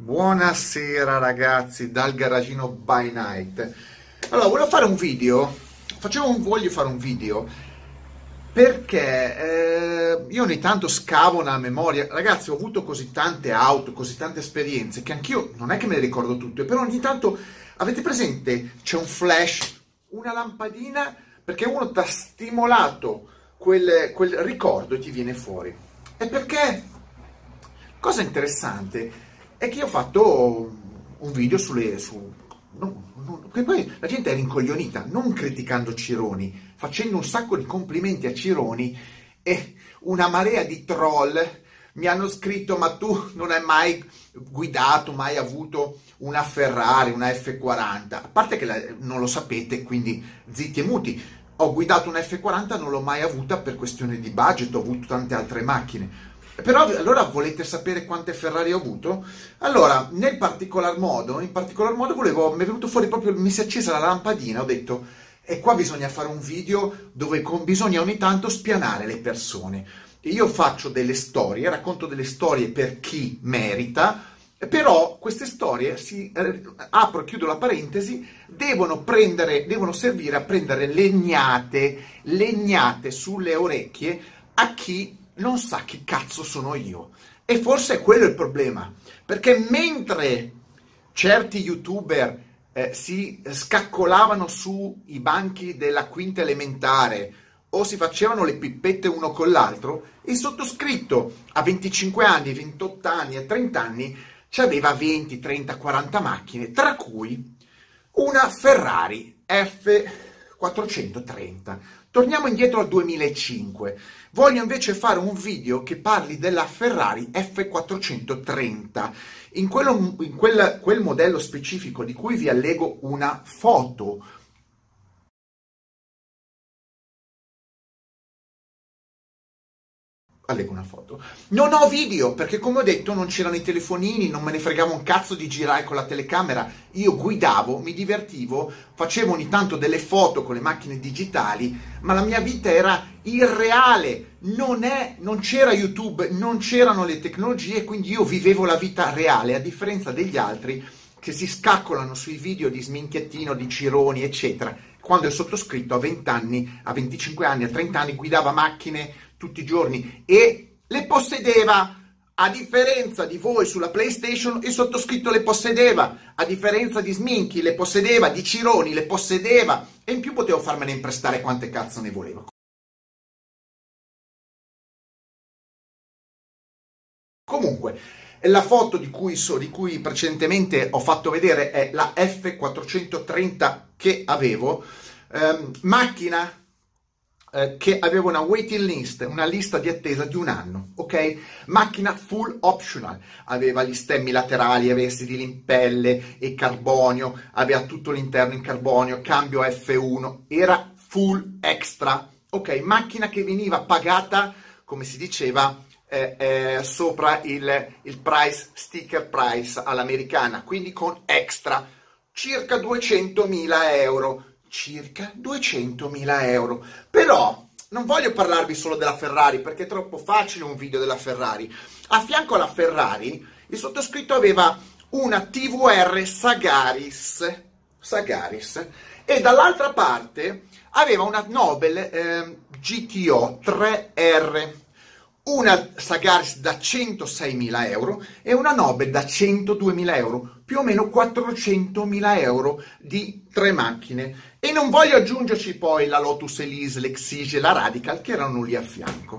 Buonasera ragazzi dal garagino by night. Allora, volevo fare un video, facevo un, voglio fare un video perché eh, io ogni tanto scavo nella memoria. Ragazzi, ho avuto così tante auto, così tante esperienze che anch'io non è che me le ricordo tutte, però ogni tanto avete presente c'è un flash, una lampadina perché uno ti ha stimolato quel, quel ricordo e ti viene fuori. E perché? Cosa interessante è che io ho fatto un video sulle... Su, no, no, che poi la gente è rincoglionita, non criticando Cironi, facendo un sacco di complimenti a Cironi e una marea di troll mi hanno scritto ma tu non hai mai guidato, mai avuto una Ferrari, una F40, a parte che la, non lo sapete, quindi zitti e muti, ho guidato una F40, non l'ho mai avuta per questione di budget, ho avuto tante altre macchine, però allora volete sapere quante Ferrari ho avuto? Allora, nel particolar modo, in particolar modo volevo, mi è venuto fuori proprio, mi si è accesa la lampadina, ho detto, e qua bisogna fare un video dove con, bisogna ogni tanto spianare le persone. Io faccio delle storie, racconto delle storie per chi merita, però queste storie si eh, apro e chiudo la parentesi devono prendere devono servire a prendere legnate legnate sulle orecchie a chi non sa chi cazzo sono io. E forse è quello il problema, perché mentre certi youtuber eh, si scaccolavano sui banchi della quinta elementare o si facevano le pippette uno con l'altro, il sottoscritto a 25 anni, 28 anni e 30 anni aveva 20, 30, 40 macchine, tra cui una Ferrari F430 Torniamo indietro al 2005. Voglio invece fare un video che parli della Ferrari F430. In, quello, in quel, quel modello specifico di cui vi allego una foto allego una foto. Non ho video perché come ho detto non c'erano i telefonini, non me ne fregavo un cazzo di girare con la telecamera. Io guidavo, mi divertivo, facevo ogni tanto delle foto con le macchine digitali, ma la mia vita era irreale. Non, è, non c'era YouTube, non c'erano le tecnologie, quindi io vivevo la vita reale, a differenza degli altri che si scaccolano sui video di sminchettino, di Cironi, eccetera. Quando il sottoscritto a 20 anni, a 25 anni, a 30 anni guidava macchine tutti i giorni e le possedeva. A differenza di voi sulla PlayStation, il sottoscritto le possedeva. A differenza di Sminchi, le possedeva, di Cironi, le possedeva. E in più potevo farmene imprestare quante cazzo ne volevo. Comunque, la foto di cui, so, di cui, precedentemente ho fatto vedere è la F430 che avevo. Eh, macchina eh, che aveva una waiting list, una lista di attesa di un anno, ok? Macchina full optional, aveva gli stemmi laterali, aveva sedili in pelle e carbonio, aveva tutto l'interno in carbonio, cambio F1, era full extra, ok? Macchina che veniva pagata, come si diceva, eh, eh, sopra il, il price, sticker price all'americana, quindi con extra, circa 200.000 euro circa 200.000 euro. Però non voglio parlarvi solo della Ferrari perché è troppo facile un video della Ferrari. A fianco alla Ferrari il sottoscritto aveva una TVR Sagaris, Sagaris e dall'altra parte aveva una Nobel eh, GTO 3R una Sagaris da 106.000 euro e una Nobel da 102.000 euro, più o meno 400.000 euro di tre macchine. E non voglio aggiungerci poi la Lotus Elise, l'Exige e la Radical che erano lì a fianco.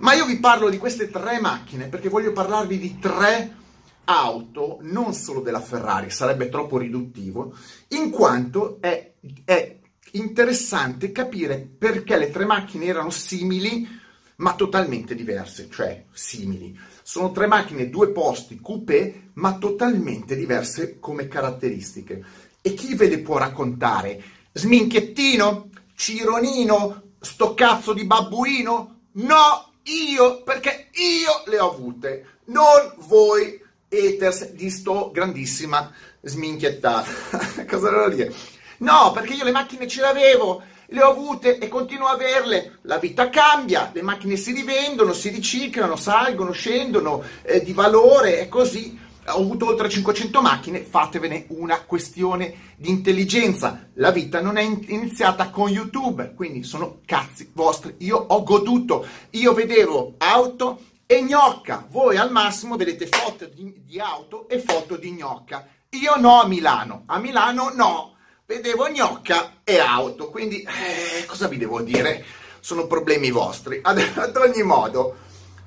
Ma io vi parlo di queste tre macchine perché voglio parlarvi di tre auto, non solo della Ferrari, sarebbe troppo riduttivo, in quanto è, è interessante capire perché le tre macchine erano simili ma totalmente diverse, cioè simili. Sono tre macchine, due posti, coupé, ma totalmente diverse come caratteristiche. E chi ve le può raccontare? Sminchettino? Cironino? Sto cazzo di babbuino? No, io, perché io le ho avute, non voi haters di sto grandissima sminchettata. Cosa devo dire? No, perché io le macchine ce le avevo le ho avute e continuo a averle. La vita cambia, le macchine si rivendono, si riciclano, salgono, scendono eh, di valore e così. Ho avuto oltre 500 macchine, fatevene una questione di intelligenza. La vita non è iniziata con YouTube, quindi sono cazzi vostri. Io ho goduto, io vedevo auto e gnocca. Voi al massimo vedete foto di, di auto e foto di gnocca. Io no a Milano, a Milano no vedevo gnocca e auto, quindi eh, cosa vi devo dire? Sono problemi vostri. Ad, ad ogni modo,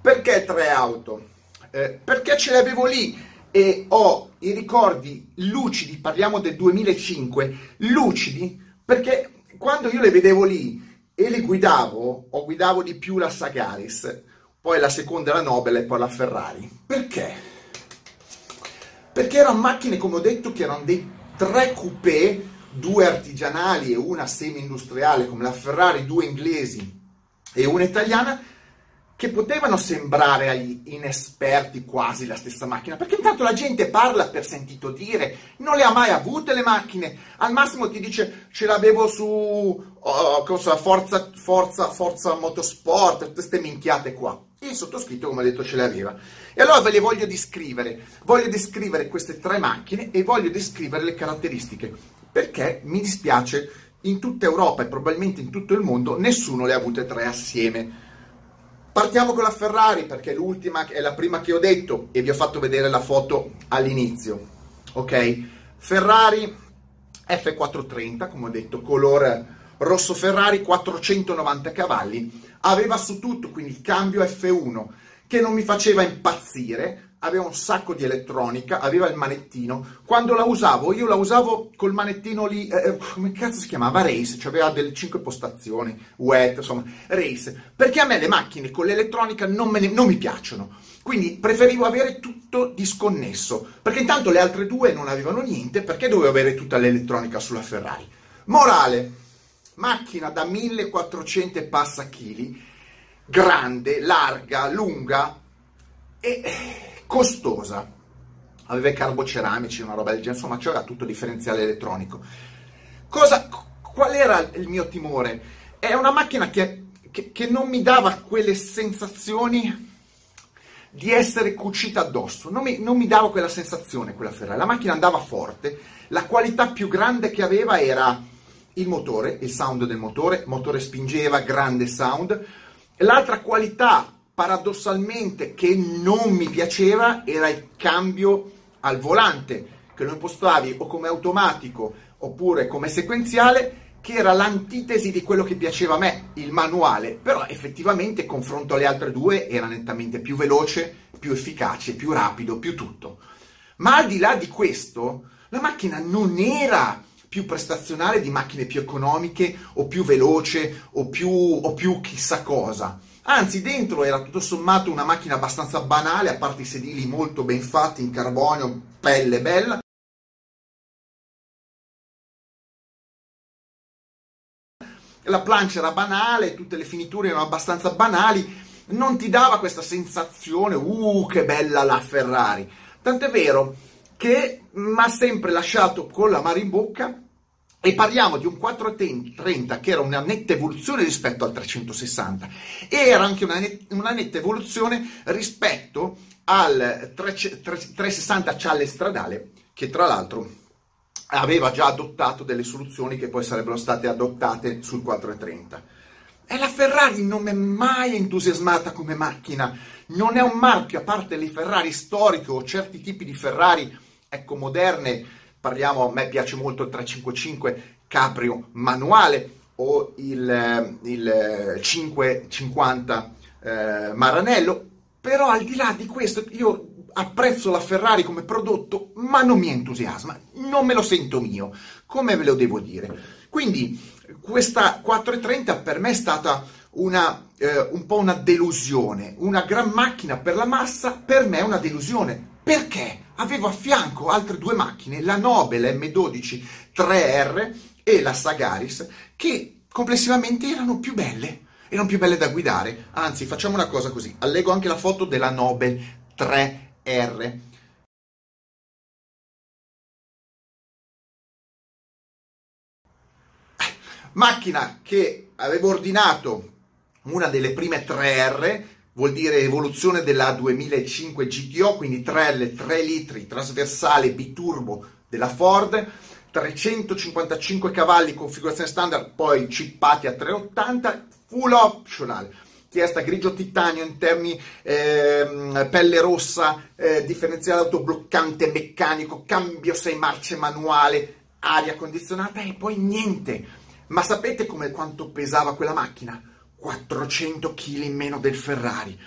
perché tre auto? Eh, perché ce le avevo lì e ho i ricordi lucidi, parliamo del 2005, lucidi, perché quando io le vedevo lì e le guidavo, o guidavo di più la Sagaris, poi la seconda la Nobel e poi la Ferrari. Perché? Perché erano macchine, come ho detto, che erano dei tre coupé due artigianali e una semi-industriale come la Ferrari, due inglesi e una italiana, che potevano sembrare agli inesperti quasi la stessa macchina, perché intanto la gente parla per sentito dire, non le ha mai avute le macchine, al massimo ti dice ce l'avevo su oh, cosa, Forza, Forza, Forza Motorsport, queste minchiate qua. Il sottoscritto, come ho detto, ce le aveva. E allora ve le voglio descrivere. Voglio descrivere queste tre macchine e voglio descrivere le caratteristiche perché mi dispiace, in tutta Europa e probabilmente in tutto il mondo nessuno le ha avute tre assieme. Partiamo con la Ferrari perché l'ultima è la prima che ho detto e vi ho fatto vedere la foto all'inizio. Ok? Ferrari F430, come ho detto, colore rosso Ferrari, 490 cavalli, aveva su tutto, quindi il cambio F1 che non mi faceva impazzire, aveva un sacco di elettronica, aveva il manettino. Quando la usavo, io la usavo col manettino lì, eh, eh come cazzo si chiamava? Race, cioè aveva delle 5 postazioni, wet, insomma, Race. Perché a me le macchine con l'elettronica non, ne, non mi piacciono. Quindi preferivo avere tutto disconnesso, perché intanto le altre due non avevano niente, perché dovevo avere tutta l'elettronica sulla Ferrari. Morale, macchina da 1400 e passa chili, grande, larga, lunga e costosa. Aveva i carboceramici, una roba del genere, insomma c'era tutto differenziale elettronico. Cosa, qual era il mio timore? È una macchina che, che, che non mi dava quelle sensazioni di essere cucita addosso. Non mi, non mi, dava quella sensazione, quella Ferrari. La macchina andava forte, la qualità più grande che aveva era il motore, il sound del motore, motore spingeva, grande sound. L'altra qualità paradossalmente che non mi piaceva era il cambio al volante, che lo impostavi o come automatico oppure come sequenziale, che era l'antitesi di quello che piaceva a me, il manuale, però effettivamente confronto alle altre due era nettamente più veloce, più efficace, più rapido, più tutto. Ma al di là di questo, la macchina non era più prestazionale di macchine più economiche o più veloce o più, o più chissà cosa Anzi, dentro era tutto sommato una macchina abbastanza banale, a parte i sedili molto ben fatti in carbonio, pelle bella. La plancia era banale, tutte le finiture erano abbastanza banali, non ti dava questa sensazione, uh, che bella la Ferrari. Tant'è vero che mi ha sempre lasciato con la mare in bocca e parliamo di un 430 che era una netta evoluzione rispetto al 360 e era anche una, net, una netta evoluzione rispetto al 3, 3, 360 Challe stradale che tra l'altro aveva già adottato delle soluzioni che poi sarebbero state adottate sul 430. E la Ferrari non mi è mai entusiasmata come macchina, non è un marchio, a parte le Ferrari storiche o certi tipi di Ferrari, ecco, moderne, parliamo, a me piace molto il 355 Caprio manuale o il, eh, il 550 eh, eh, Maranello, però al di là di questo io apprezzo la Ferrari come prodotto, ma non mi entusiasma, non me lo sento mio, come ve lo devo dire. Quindi questa 430 per me è stata una, eh, un po' una delusione, una gran macchina per la massa, per me è una delusione. Perché? avevo a fianco altre due macchine, la Nobel M12 3R e la Sagaris, che complessivamente erano più belle, erano più belle da guidare. Anzi, facciamo una cosa così, allego anche la foto della Nobel 3R. Macchina che avevo ordinato una delle prime 3R, vuol dire evoluzione della 2005 GTO, quindi 3L, 3 litri, trasversale, biturbo della Ford, 355 cavalli, configurazione standard, poi chippati a 380, full optional, chiesta grigio titanio, interni eh, pelle rossa, eh, differenziale autobloccante meccanico, cambio 6 marce manuale, aria condizionata e poi niente. Ma sapete come quanto pesava quella macchina? 400 kg in meno del Ferrari.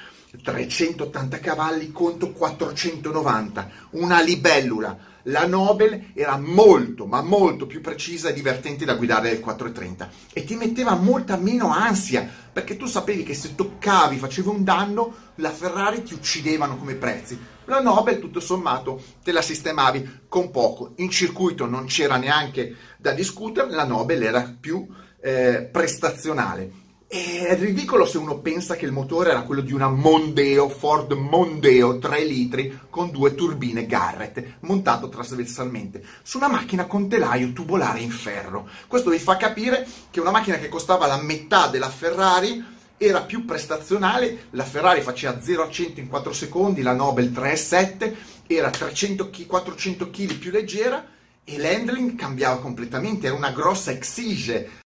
380 cavalli contro 490, una libellula. La Nobel era molto, ma molto più precisa e divertente da guidare del 430 e ti metteva molta meno ansia perché tu sapevi che se toccavi, facevi un danno, la Ferrari ti uccidevano come prezzi. La Nobel, tutto sommato, te la sistemavi con poco. In circuito non c'era neanche da discutere, la Nobel era più eh, prestazionale. È ridicolo se uno pensa che il motore era quello di una Mondeo, Ford Mondeo 3 litri con due turbine Garrett, montato trasversalmente su una macchina con telaio tubolare in ferro. Questo vi fa capire che una macchina che costava la metà della Ferrari era più prestazionale, la Ferrari faceva 0 a 100 in 4 secondi, la Nobel 3,7, era 300 kg, 400 kg più leggera e l'handling cambiava completamente, era una grossa exige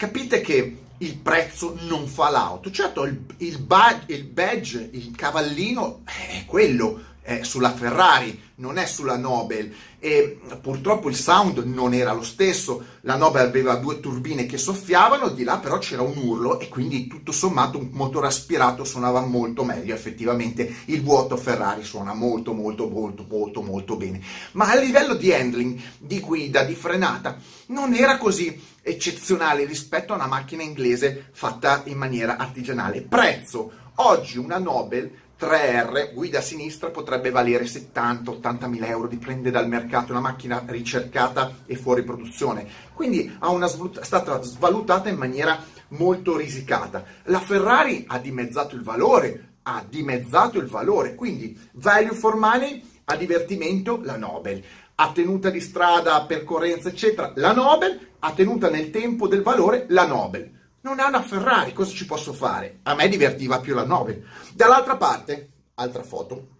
capite che il prezzo non fa l'auto. Certo, il, il, badge, il badge, il cavallino è quello, è sulla Ferrari, non è sulla Nobel. E purtroppo il sound non era lo stesso, la Nobel aveva due turbine che soffiavano, di là però c'era un urlo e quindi tutto sommato un motore aspirato suonava molto meglio, effettivamente il vuoto Ferrari suona molto molto molto molto molto bene, ma a livello di handling, di guida, di frenata non era così eccezionale rispetto a una macchina inglese fatta in maniera artigianale. Prezzo, oggi una Nobel 3R, guida sinistra, potrebbe valere 70-80 mila euro, dipende dal mercato, una macchina ricercata e fuori produzione, quindi è stata svalutata in maniera molto risicata. La Ferrari ha dimezzato il valore, ha dimezzato il valore, quindi value for money a divertimento la Nobel, a tenuta di strada, percorrenza eccetera la Nobel, a tenuta nel tempo del valore la Nobel non ha una Ferrari, cosa ci posso fare? A me divertiva più la 9. Dall'altra parte, altra foto.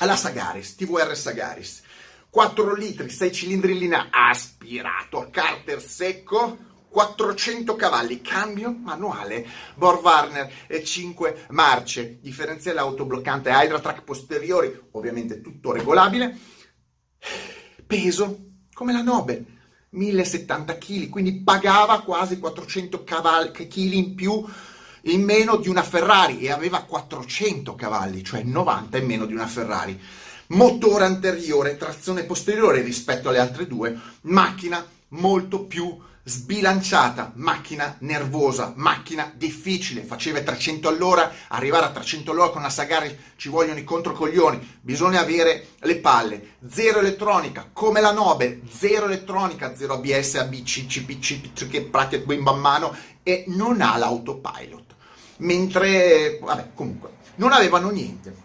La Sagaris, TVR Sagaris. 4 litri, 6 cilindri in linea, aspirato, carter secco, 400 cavalli, cambio manuale, Bor Warner e 5 marce, differenziale autobloccante, Hydratrack posteriori, ovviamente tutto regolabile, peso come la Nobel, 1070 kg, quindi pagava quasi 400 kg in più in meno di una Ferrari e aveva 400 cavalli, cioè 90 in meno di una Ferrari. Motore anteriore, trazione posteriore rispetto alle altre due, macchina molto più sbilanciata, macchina nervosa, macchina difficile, faceva 300 all'ora, arrivare a 300 all'ora con una Sagari ci vogliono i controcoglioni, bisogna avere le palle, zero elettronica, come la Nobel, zero elettronica, zero ABS, ABC, CPC, che pratica bim bam mano e non ha l'autopilot, mentre, vabbè, comunque, non avevano niente,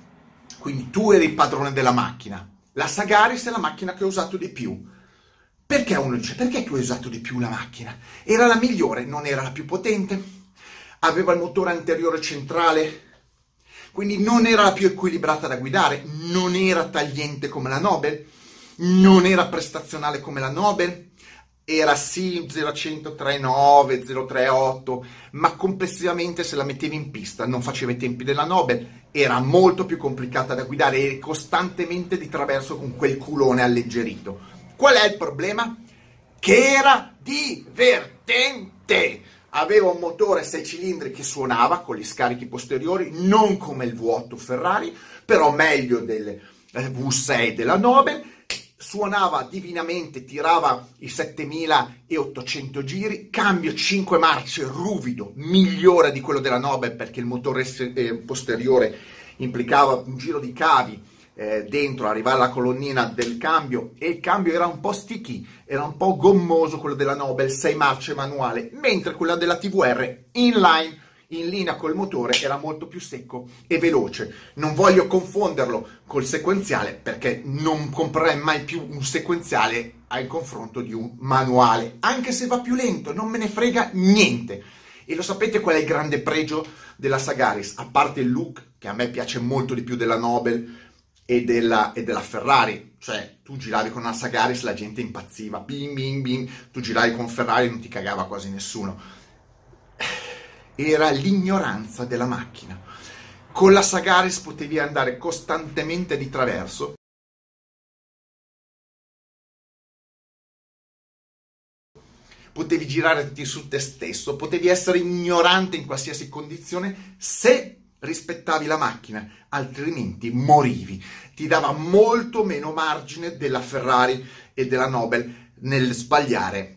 quindi tu eri il padrone della macchina, la Sagaris è la macchina che ho usato di più, perché uno dice, perché tu hai usato di più la macchina? Era la migliore, non era la più potente? Aveva il motore anteriore centrale? Quindi non era la più equilibrata da guidare? Non era tagliente come la Nobel? Non era prestazionale come la Nobel? Era sì 0100 39, 038, ma complessivamente se la mettevi in pista non faceva i tempi della Nobel, era molto più complicata da guidare e costantemente di traverso con quel culone alleggerito. Qual è il problema? Che era divertente. Aveva un motore 6 cilindri che suonava con gli scarichi posteriori, non come il vuoto Ferrari, però meglio del eh, V6 della Nobel. Suonava divinamente, tirava i 7800 giri, cambio 5 marce ruvido, migliore di quello della Nobel perché il motore eh, posteriore implicava un giro di cavi eh, dentro, arrivare alla colonnina del cambio e il cambio era un po' sticky, era un po' gommoso quello della Nobel, 6 marce manuale, mentre quella della TVR inline in linea col motore era molto più secco e veloce. Non voglio confonderlo col sequenziale perché non comprerei mai più un sequenziale al confronto di un manuale, anche se va più lento, non me ne frega niente. E lo sapete qual è il grande pregio della Sagaris, a parte il look che a me piace molto di più della Nobel e della, e della Ferrari, cioè tu giravi con una Sagaris la gente impazziva, bim bim bim, tu giravi con Ferrari non ti cagava quasi nessuno era l'ignoranza della macchina. Con la Sagaris potevi andare costantemente di traverso. Potevi girare su te stesso, potevi essere ignorante in qualsiasi condizione se rispettavi la macchina, altrimenti morivi. Ti dava molto meno margine della Ferrari e della Nobel nel sbagliare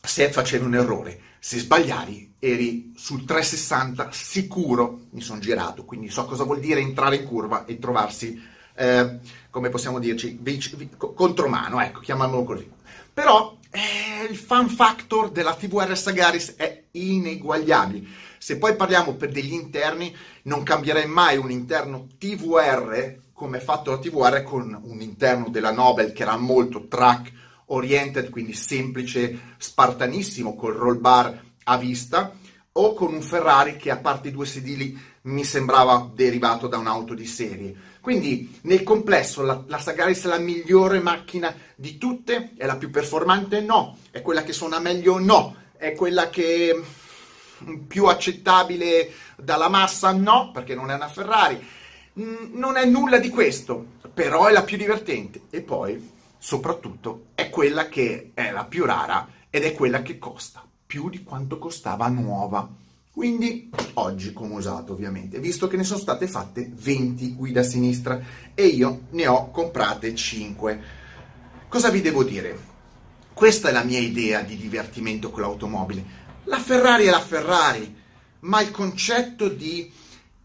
se facevi un errore. Se sbagliavi eri sul 360 sicuro, mi sono girato, quindi so cosa vuol dire entrare in curva e trovarsi, eh, come possiamo dirci, vic- vic- contromano, ecco, chiamiamolo così. Però eh, il fan factor della TVR Sagaris è ineguagliabile. Se poi parliamo per degli interni, non cambierei mai un interno TVR come fatto la TVR con un interno della Nobel che era molto track oriented, quindi semplice, spartanissimo, col roll bar a vista o con un Ferrari che a parte i due sedili mi sembrava derivato da un'auto di serie. Quindi nel complesso la, la Sagaris è la migliore macchina di tutte? È la più performante? No. È quella che suona meglio? No. È quella che più accettabile dalla massa? No, perché non è una Ferrari. Mm, non è nulla di questo, però è la più divertente. E poi, soprattutto, è quella che è la più rara ed è quella che costa più di quanto costava nuova. Quindi oggi come usato ovviamente, visto che ne sono state fatte 20 guida sinistra e io ne ho comprate 5. Cosa vi devo dire? Questa è la mia idea di divertimento con l'automobile. La Ferrari è la Ferrari, ma il concetto di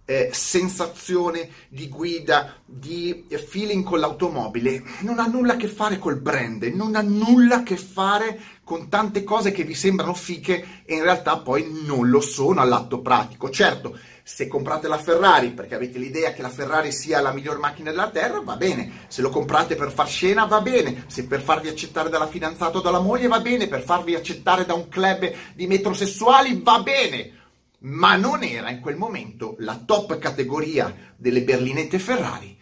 eh, sensazione di guida, di feeling con l'automobile, non ha nulla a che fare col brand, non ha nulla a che fare con tante cose che vi sembrano fiche e in realtà poi non lo sono all'atto pratico. Certo, se comprate la Ferrari perché avete l'idea che la Ferrari sia la miglior macchina della Terra, va bene. Se lo comprate per far scena, va bene. Se per farvi accettare dalla fidanzata o dalla moglie, va bene. Per farvi accettare da un club di metrosessuali, va bene ma non era in quel momento la top categoria delle berlinette Ferrari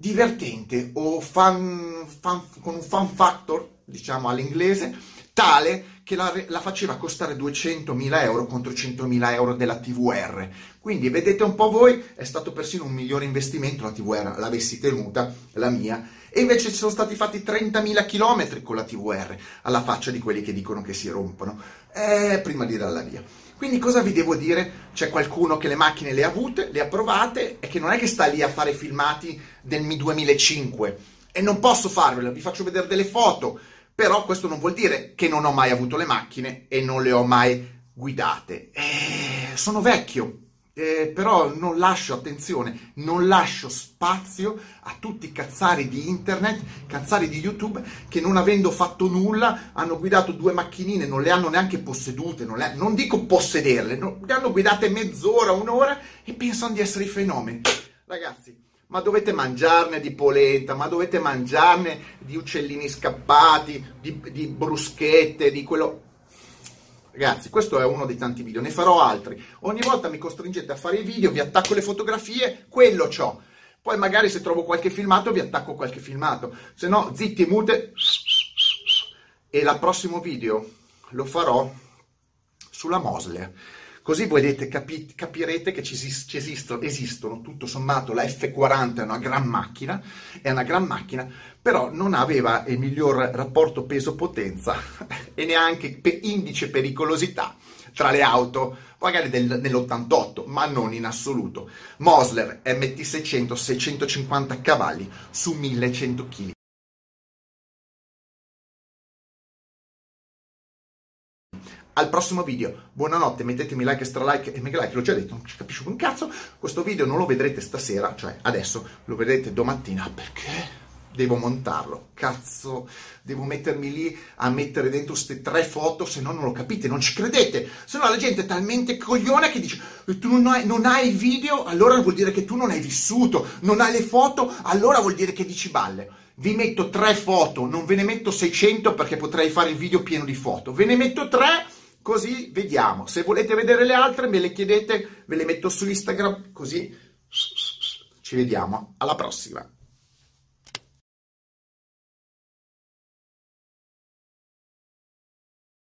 divertente o fan, fan, con un fan factor, diciamo all'inglese, tale che la, la faceva costare 200.000 euro contro 100.000 euro della TVR. Quindi vedete un po' voi, è stato persino un migliore investimento la TVR, l'avessi tenuta, la mia, e invece ci sono stati fatti 30.000 km con la TVR, alla faccia di quelli che dicono che si rompono, eh, prima di darla via. Quindi cosa vi devo dire? C'è qualcuno che le macchine le ha avute, le ha provate e che non è che sta lì a fare filmati del Mi 2005 e non posso farvelo, vi faccio vedere delle foto, però questo non vuol dire che non ho mai avuto le macchine e non le ho mai guidate. Eh, sono vecchio, eh, però non lascio, attenzione, non lascio spazio a tutti i cazzari di internet, cazzari di YouTube, che non avendo fatto nulla hanno guidato due macchinine, non le hanno neanche possedute, non, le, non dico possederle, non, le hanno guidate mezz'ora, un'ora e pensano di essere i fenomeni. Ragazzi, ma dovete mangiarne di polenta, ma dovete mangiarne di uccellini scappati, di, di bruschette, di quello Ragazzi, questo è uno dei tanti video, ne farò altri. Ogni volta mi costringete a fare i video, vi attacco le fotografie, quello c'ho. Poi magari se trovo qualche filmato vi attacco qualche filmato. Se no, zitti mute. E il prossimo video lo farò sulla Mosler. Così vedete, capi- capirete che ci, esistono, esistono, tutto sommato, la F40 è una gran macchina, è una gran macchina, però non aveva il miglior rapporto peso-potenza e neanche pe- indice pericolosità tra le auto, magari del, nell'88, ma non in assoluto. Mosler MT600 650 cavalli su 1100 kg. Al prossimo video. Buonanotte, mettetemi like, extra like e mega like, l'ho già detto, non ci capisco un cazzo. Questo video non lo vedrete stasera, cioè adesso, lo vedrete domattina, perché devo montarlo. Cazzo, devo mettermi lì a mettere dentro queste tre foto, se no non lo capite, non ci credete. Se no la gente è talmente coglione che dice tu non hai, non hai video, allora vuol dire che tu non hai vissuto, non hai le foto, allora vuol dire che dici balle. Vi metto tre foto, non ve ne metto 600 perché potrei fare il video pieno di foto. Ve ne metto tre, così vediamo. Se volete vedere le altre, me le chiedete, ve le metto su Instagram, così ci vediamo. Alla prossima.